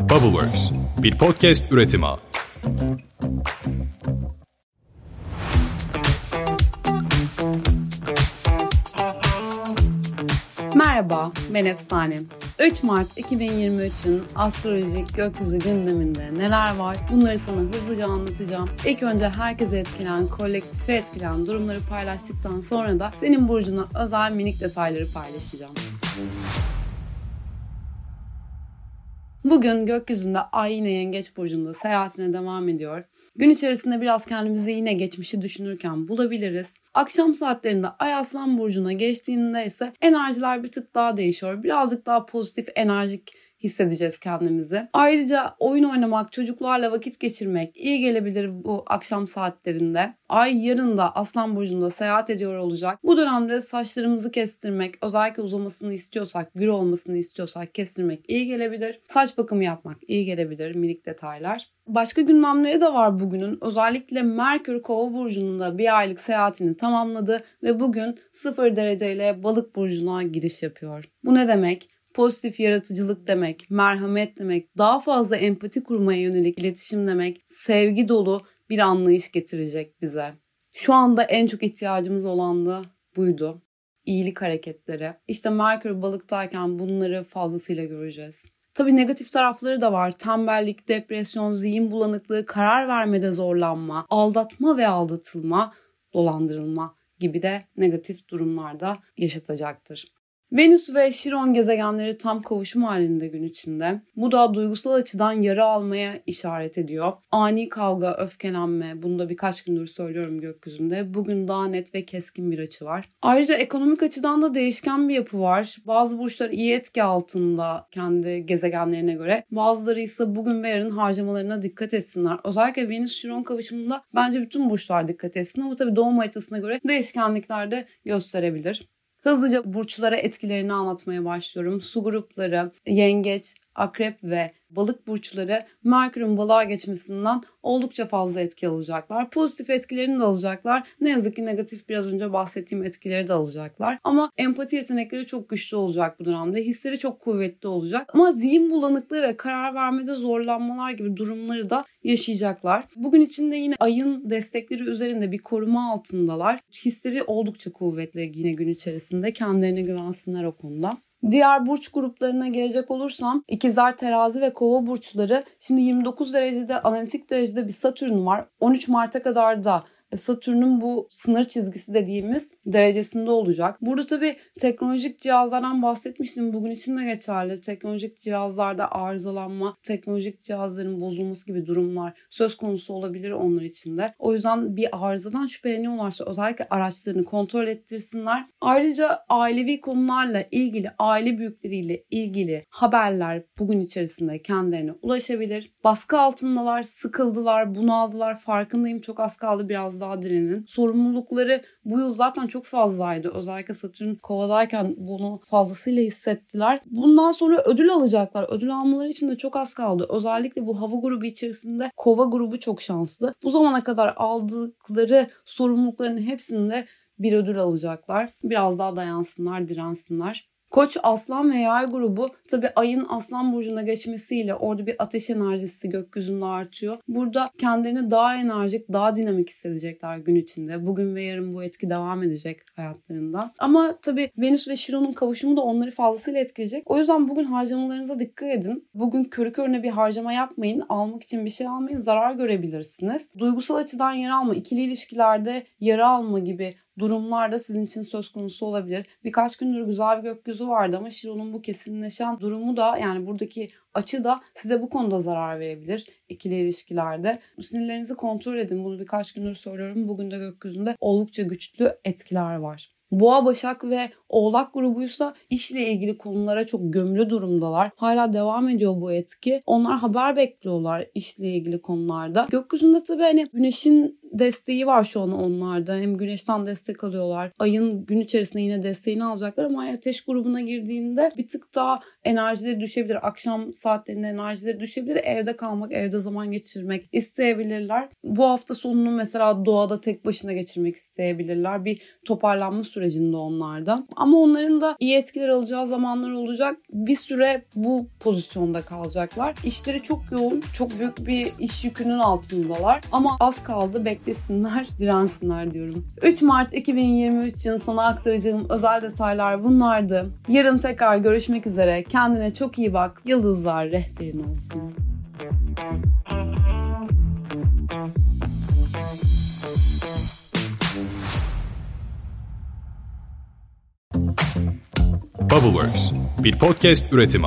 Bubbleworks, bir podcast üretimi. Merhaba, ben Efsane. 3 Mart 2023'ün astrolojik gökyüzü gündeminde neler var? Bunları sana hızlıca anlatacağım. İlk önce herkese etkilen, kolektife etkilen durumları paylaştıktan sonra da senin burcuna özel minik detayları paylaşacağım. Bugün gökyüzünde Ay yine Yengeç Burcu'nda seyahatine devam ediyor. Gün içerisinde biraz kendimizi yine geçmişi düşünürken bulabiliriz. Akşam saatlerinde Ay Aslan Burcu'na geçtiğinde ise enerjiler bir tık daha değişiyor. Birazcık daha pozitif, enerjik hissedeceğiz kendimizi. Ayrıca oyun oynamak, çocuklarla vakit geçirmek iyi gelebilir bu akşam saatlerinde. Ay yarın da Aslan Burcu'nda seyahat ediyor olacak. Bu dönemde saçlarımızı kestirmek, özellikle uzamasını istiyorsak, gür olmasını istiyorsak kestirmek iyi gelebilir. Saç bakımı yapmak iyi gelebilir, minik detaylar. Başka gündemleri de var bugünün. Özellikle Merkür Kova burcunda bir aylık seyahatini tamamladı ve bugün 0 dereceyle Balık burcuna giriş yapıyor. Bu ne demek? Pozitif yaratıcılık demek, merhamet demek, daha fazla empati kurmaya yönelik iletişim demek, sevgi dolu bir anlayış getirecek bize. Şu anda en çok ihtiyacımız olan da buydu. İyilik hareketleri. İşte Merkür balıktayken bunları fazlasıyla göreceğiz. Tabii negatif tarafları da var. Tembellik, depresyon, zihin bulanıklığı, karar vermede zorlanma, aldatma ve aldatılma, dolandırılma gibi de negatif durumlarda yaşatacaktır. Venüs ve Şiron gezegenleri tam kavuşum halinde gün içinde. Bu da duygusal açıdan yara almaya işaret ediyor. Ani kavga, öfkelenme, bunu da birkaç gündür söylüyorum gökyüzünde. Bugün daha net ve keskin bir açı var. Ayrıca ekonomik açıdan da değişken bir yapı var. Bazı burçlar iyi etki altında kendi gezegenlerine göre. Bazıları ise bugün ve yarın harcamalarına dikkat etsinler. Özellikle Venüs-Şiron kavuşumunda bence bütün burçlar dikkat etsin ama tabii doğum haritasına göre değişkenlikler de gösterebilir. Hızlıca burçlara etkilerini anlatmaya başlıyorum. Su grupları, yengeç, akrep ve balık burçları Merkür'ün balığa geçmesinden oldukça fazla etki alacaklar. Pozitif etkilerini de alacaklar. Ne yazık ki negatif biraz önce bahsettiğim etkileri de alacaklar. Ama empati yetenekleri çok güçlü olacak bu dönemde. Hisleri çok kuvvetli olacak. Ama zihin bulanıklığı ve karar vermede zorlanmalar gibi durumları da yaşayacaklar. Bugün içinde yine ayın destekleri üzerinde bir koruma altındalar. Hisleri oldukça kuvvetli yine gün içerisinde. Kendilerine güvensinler o konuda. Diğer burç gruplarına gelecek olursam ikizler terazi ve kova burçları şimdi 29 derecede analitik derecede bir satürn var. 13 Mart'a kadar da Satürn'ün bu sınır çizgisi dediğimiz derecesinde olacak. Burada tabii teknolojik cihazlardan bahsetmiştim. Bugün için de geçerli. Teknolojik cihazlarda arızalanma, teknolojik cihazların bozulması gibi durumlar söz konusu olabilir onlar için de. O yüzden bir arızadan şüpheleniyorlarsa özellikle araçlarını kontrol ettirsinler. Ayrıca ailevi konularla ilgili, aile büyükleriyle ilgili haberler bugün içerisinde kendilerine ulaşabilir. Baskı altındalar, sıkıldılar, bunaldılar. Farkındayım çok az kaldı biraz direnin. Sorumlulukları bu yıl zaten çok fazlaydı. Özellikle Satürn kovadayken bunu fazlasıyla hissettiler. Bundan sonra ödül alacaklar. Ödül almaları için de çok az kaldı. Özellikle bu hava grubu içerisinde kova grubu çok şanslı. Bu zamana kadar aldıkları sorumlulukların hepsinde bir ödül alacaklar. Biraz daha dayansınlar, dirensinler. Koç, Aslan ve Yay grubu tabi ayın Aslan burcuna geçmesiyle orada bir ateş enerjisi gökyüzünde artıyor. Burada kendilerini daha enerjik, daha dinamik hissedecekler gün içinde. Bugün ve yarın bu etki devam edecek hayatlarında. Ama tabi Venüs ve Şiron'un kavuşumu da onları fazlasıyla etkileyecek. O yüzden bugün harcamalarınıza dikkat edin. Bugün körü körüne bir harcama yapmayın. Almak için bir şey almayın. Zarar görebilirsiniz. Duygusal açıdan yer alma, ikili ilişkilerde yara alma gibi durumlarda sizin için söz konusu olabilir. Birkaç gündür güzel bir gökyüzü vardı ama Şiron'un bu kesinleşen durumu da yani buradaki açı da size bu konuda zarar verebilir ikili ilişkilerde. Sinirlerinizi kontrol edin. Bunu birkaç gündür söylüyorum. Bugün de gökyüzünde oldukça güçlü etkiler var. Boğa, Başak ve Oğlak grubuysa işle ilgili konulara çok gömülü durumdalar. Hala devam ediyor bu etki. Onlar haber bekliyorlar işle ilgili konularda. Gökyüzünde tabii hani güneşin desteği var şu an onlarda. Hem güneşten destek alıyorlar. Ayın gün içerisinde yine desteğini alacaklar ama ay ateş grubuna girdiğinde bir tık daha enerjileri düşebilir. Akşam saatlerinde enerjileri düşebilir. Evde kalmak, evde zaman geçirmek isteyebilirler. Bu hafta sonunu mesela doğada tek başına geçirmek isteyebilirler. Bir toparlanma sürecinde onlarda. Ama onların da iyi etkiler alacağı zamanlar olacak. Bir süre bu pozisyonda kalacaklar. İşleri çok yoğun, çok büyük bir iş yükünün altındalar. Ama az kaldı beklesinler, dirensinler diyorum. 3 Mart 2023 yılında sana aktaracağım özel detaylar bunlardı. Yarın tekrar görüşmek üzere. Kendine çok iyi bak. Yıldızlar rehberin olsun. Bubbleworks bir podcast üretimi.